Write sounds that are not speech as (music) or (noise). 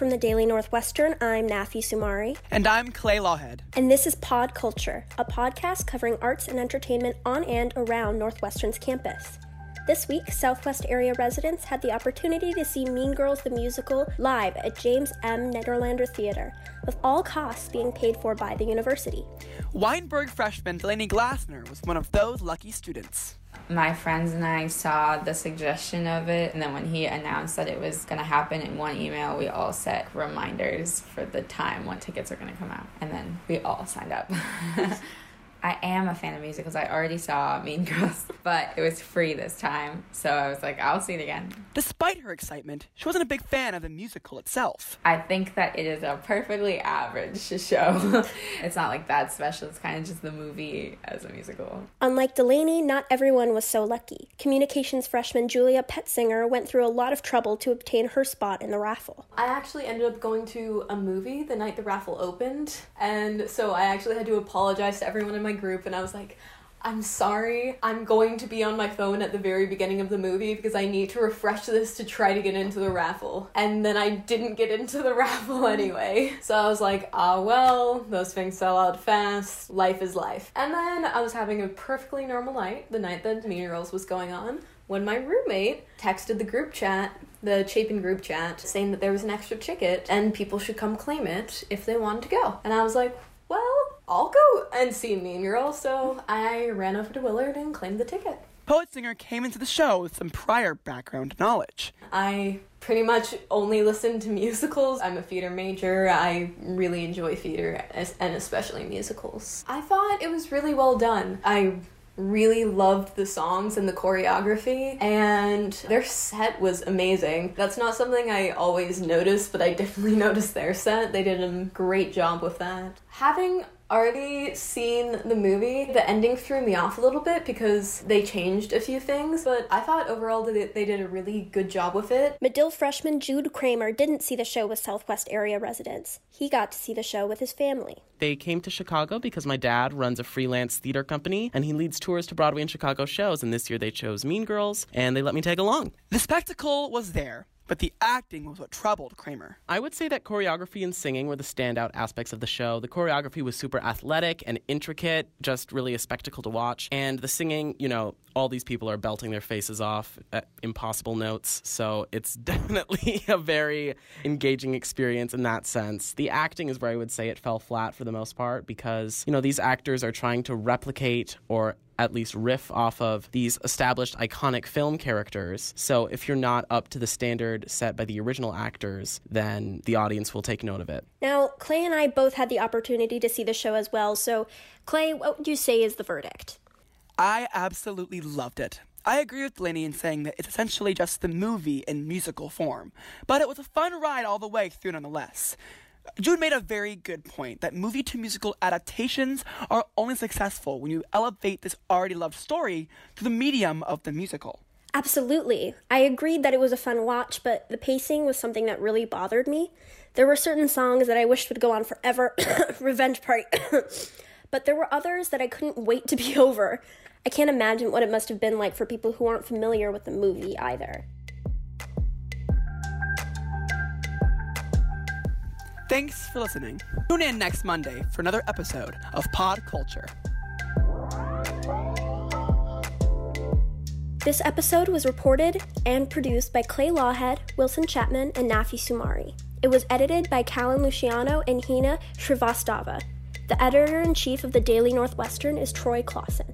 From the Daily Northwestern, I'm Nafi Sumari. And I'm Clay Lawhead. And this is Pod Culture, a podcast covering arts and entertainment on and around Northwestern's campus. This week, Southwest area residents had the opportunity to see Mean Girls the Musical live at James M. Nederlander Theater, with all costs being paid for by the university. Weinberg freshman Delaney Glassner was one of those lucky students. My friends and I saw the suggestion of it, and then when he announced that it was going to happen in one email, we all set reminders for the time when tickets are going to come out, and then we all signed up. (laughs) I am a fan of musicals. I already saw Mean Girls, (laughs) but it was free this time. So I was like, I'll see it again. Despite her excitement, she wasn't a big fan of the musical itself. I think that it is a perfectly average (laughs) show. (laughs) it's not like that special. It's kind of just the movie as a musical. Unlike Delaney, not everyone was so lucky. Communications freshman Julia Petzinger went through a lot of trouble to obtain her spot in the raffle. I actually ended up going to a movie the night the raffle opened, and so I actually had to apologize to everyone in my group and I was like, I'm sorry, I'm going to be on my phone at the very beginning of the movie because I need to refresh this to try to get into the raffle. And then I didn't get into the (laughs) raffle anyway. So I was like, ah, well, those things sell out fast. Life is life. And then I was having a perfectly normal night, the night that Mean Girls was going on, when my roommate texted the group chat the Chapin group chat saying that there was an extra ticket and people should come claim it if they wanted to go. And I was like, I'll go and see Mean Girl, so I ran over to Willard and claimed the ticket. Petzinger came into the show with some prior background knowledge. I pretty much only listen to musicals. I'm a theater major. I really enjoy theater and especially musicals. I thought it was really well done. I really loved the songs and the choreography, and their set was amazing. That's not something I always notice, but I definitely (laughs) noticed their set. They did a great job with that. Having already seen the movie. The ending threw me off a little bit because they changed a few things, but I thought overall that they did a really good job with it. Medill freshman Jude Kramer didn't see the show with Southwest area residents. He got to see the show with his family. They came to Chicago because my dad runs a freelance theater company and he leads tours to Broadway and Chicago shows. And this year they chose Mean Girls and they let me tag along. The spectacle was there but the acting was what troubled Kramer. I would say that choreography and singing were the standout aspects of the show. The choreography was super athletic and intricate, just really a spectacle to watch. And the singing, you know, all these people are belting their faces off at impossible notes, so it's (laughs) definitely a very engaging experience in that sense. The acting is where I would say it fell flat for the most part because, you know, these actors are trying to replicate or at least riff off of these established iconic film characters. So if you're not up to the standard set by the original actors, then the audience will take note of it. Now, Clay and I both had the opportunity to see the show as well. So, Clay, what would you say is the verdict? I absolutely loved it. I agree with Delaney in saying that it's essentially just the movie in musical form, but it was a fun ride all the way through nonetheless. Jude made a very good point that movie to musical adaptations are only successful when you elevate this already loved story to the medium of the musical. Absolutely. I agreed that it was a fun watch, but the pacing was something that really bothered me. There were certain songs that I wished would go on forever, (coughs) Revenge Party, (coughs) but there were others that I couldn't wait to be (laughs) over. I can't imagine what it must have been like for people who aren't familiar with the movie either. Thanks for listening. Tune in next Monday for another episode of Pod Culture. This episode was reported and produced by Clay Lawhead, Wilson Chapman, and Nafi Sumari. It was edited by Callan Luciano and Hina Shrivastava. The editor in chief of the Daily Northwestern is Troy Closson.